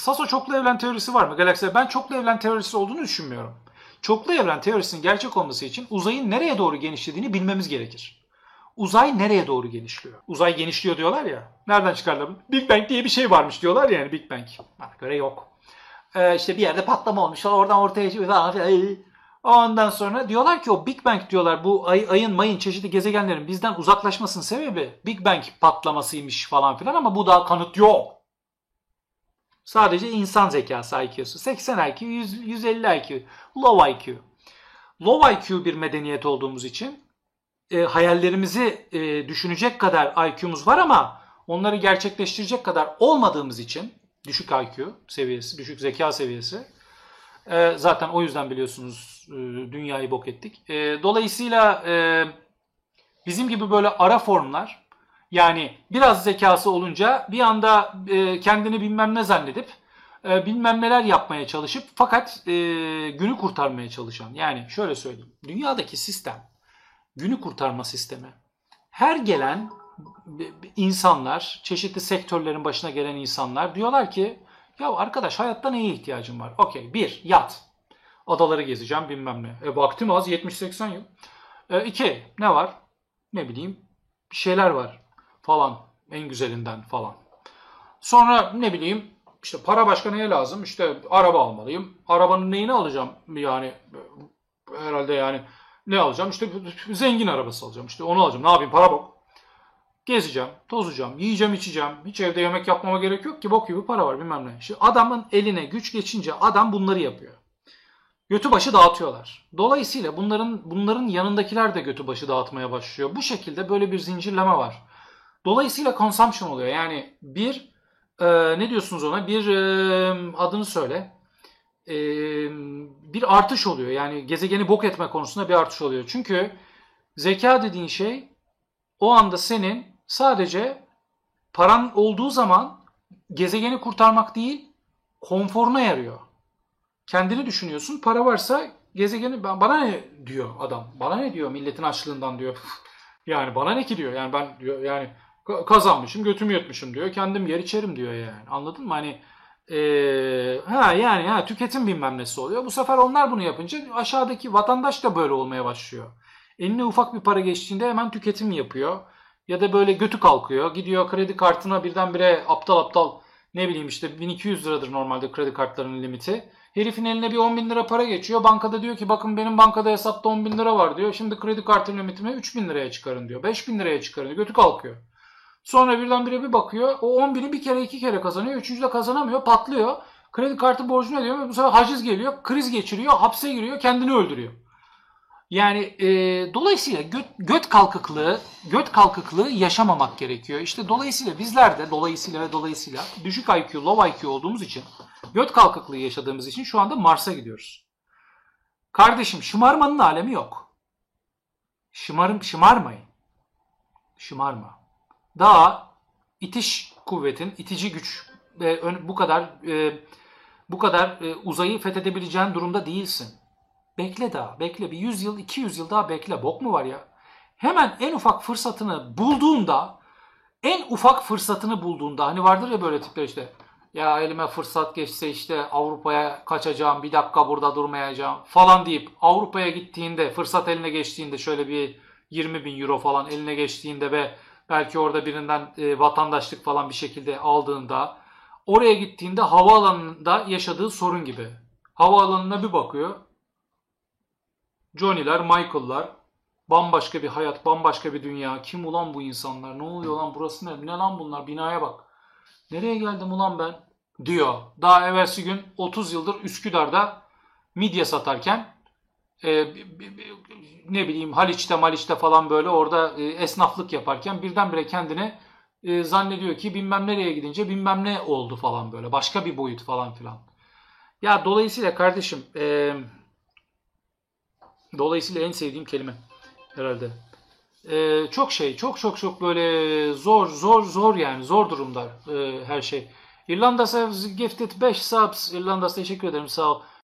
Saso çoklu evren teorisi var mı galakside? Ben çoklu evren teorisi olduğunu düşünmüyorum. Çoklu evren teorisinin gerçek olması için uzayın nereye doğru genişlediğini bilmemiz gerekir. Uzay nereye doğru genişliyor? Uzay genişliyor diyorlar ya. Nereden çıkarlar bunu? Big Bang diye bir şey varmış diyorlar ya yani Big Bang. Bana göre yok. Ee, işte bir yerde patlama olmuş. Oradan ortaya çıkıyor. Ondan sonra diyorlar ki o Big Bang diyorlar bu ay, ayın mayın çeşitli gezegenlerin bizden uzaklaşmasının sebebi Big Bang patlamasıymış falan filan ama bu daha kanıt yok. Sadece insan zekası IQ'su. 80 IQ, 100, 150 IQ, low IQ. Low IQ bir medeniyet olduğumuz için e, hayallerimizi e, düşünecek kadar IQ'muz var ama onları gerçekleştirecek kadar olmadığımız için düşük IQ seviyesi, düşük zeka seviyesi. E, zaten o yüzden biliyorsunuz e, dünyayı bok ettik. E, dolayısıyla e, bizim gibi böyle ara formlar yani biraz zekası olunca bir anda e, kendini bilmem ne zannedip e, bilmem neler yapmaya çalışıp fakat e, günü kurtarmaya çalışan yani şöyle söyleyeyim dünyadaki sistem günü kurtarma sistemi her gelen insanlar çeşitli sektörlerin başına gelen insanlar diyorlar ki ya arkadaş hayatta neye ihtiyacım var? Okey bir yat adaları gezeceğim bilmem ne. E, vaktim az 70-80 yıl. E, iki ne var? Ne bileyim bir şeyler var falan en güzelinden falan. Sonra ne bileyim işte para başka neye lazım? İşte araba almalıyım. Arabanın neyini alacağım? Yani herhalde yani ne alacağım? İşte zengin arabası alacağım. İşte onu alacağım. Ne yapayım? Para bok. Gezeceğim, tozacağım, yiyeceğim, içeceğim. Hiç evde yemek yapmama gerek yok ki. Bok gibi para var bilmem ne. İşte adamın eline güç geçince adam bunları yapıyor. Götü başı dağıtıyorlar. Dolayısıyla bunların bunların yanındakiler de götü başı dağıtmaya başlıyor. Bu şekilde böyle bir zincirleme var. Dolayısıyla consumption oluyor. Yani bir e, ne diyorsunuz ona? Bir e, adını söyle. E, bir artış oluyor. Yani gezegeni bok etme konusunda bir artış oluyor. Çünkü zeka dediğin şey o anda senin sadece paran olduğu zaman gezegeni kurtarmak değil konforuna yarıyor. Kendini düşünüyorsun. Para varsa gezegeni bana ne diyor adam. Bana ne diyor milletin açlığından diyor. yani bana ne ki diyor. Yani ben diyor yani kazanmışım, götümü yutmuşum diyor. Kendim yer içerim diyor yani. Anladın mı? Hani ee, ha yani ha, tüketim bilmem nesi oluyor. Bu sefer onlar bunu yapınca aşağıdaki vatandaş da böyle olmaya başlıyor. Eline ufak bir para geçtiğinde hemen tüketim yapıyor. Ya da böyle götü kalkıyor. Gidiyor kredi kartına birdenbire aptal aptal ne bileyim işte 1200 liradır normalde kredi kartlarının limiti. Herifin eline bir 10 bin lira para geçiyor. Bankada diyor ki bakın benim bankada hesapta 10 bin lira var diyor. Şimdi kredi kartı limitimi 3 bin liraya çıkarın diyor. 5 bin liraya çıkarın diyor. Götü kalkıyor. Sonra birdenbire bir bakıyor. O 10 bini bir kere iki kere kazanıyor. Üçüncüde kazanamıyor. Patlıyor. Kredi kartı borcunu ödüyor. Bu sefer haciz geliyor. Kriz geçiriyor. Hapse giriyor. Kendini öldürüyor. Yani e, dolayısıyla göt, göt kalkıklığı, göt kalkıklığı yaşamamak gerekiyor. İşte dolayısıyla bizler de dolayısıyla ve dolayısıyla düşük IQ, low IQ olduğumuz için göt kalkıklığı yaşadığımız için şu anda Mars'a gidiyoruz. Kardeşim şımarmanın alemi yok. Şımarım, şımarmayın. Şımarma. Daha itiş kuvvetin, itici güç e, bu kadar e, bu kadar e, uzayı fethedebileceğin durumda değilsin. Bekle daha. Bekle. Bir 100 yıl, 200 yıl daha bekle. Bok mu var ya? Hemen en ufak fırsatını bulduğunda en ufak fırsatını bulduğunda hani vardır ya böyle tipler işte ya elime fırsat geçse işte Avrupa'ya kaçacağım bir dakika burada durmayacağım falan deyip Avrupa'ya gittiğinde fırsat eline geçtiğinde şöyle bir 20 bin euro falan eline geçtiğinde ve belki orada birinden e, vatandaşlık falan bir şekilde aldığında oraya gittiğinde havaalanında yaşadığı sorun gibi. Havaalanına bir bakıyor Johnny'ler, Michael'lar. Bambaşka bir hayat, bambaşka bir dünya. Kim ulan bu insanlar? Ne oluyor lan burası ne? Ne lan bunlar? Binaya bak. Nereye geldim ulan ben? Diyor. Daha evvelsi gün 30 yıldır Üsküdar'da midye satarken e, ne bileyim Haliç'te Maliç'te falan böyle orada e, esnaflık yaparken birdenbire kendini e, zannediyor ki bilmem nereye gidince bilmem ne oldu falan böyle. Başka bir boyut falan filan. Ya dolayısıyla kardeşim eee Dolayısıyla en sevdiğim kelime herhalde. Ee, çok şey, çok çok çok böyle zor, zor, zor yani zor durumda e, her şey. İrlanda has gifted 5 subs. İrlanda teşekkür ederim sağ ol.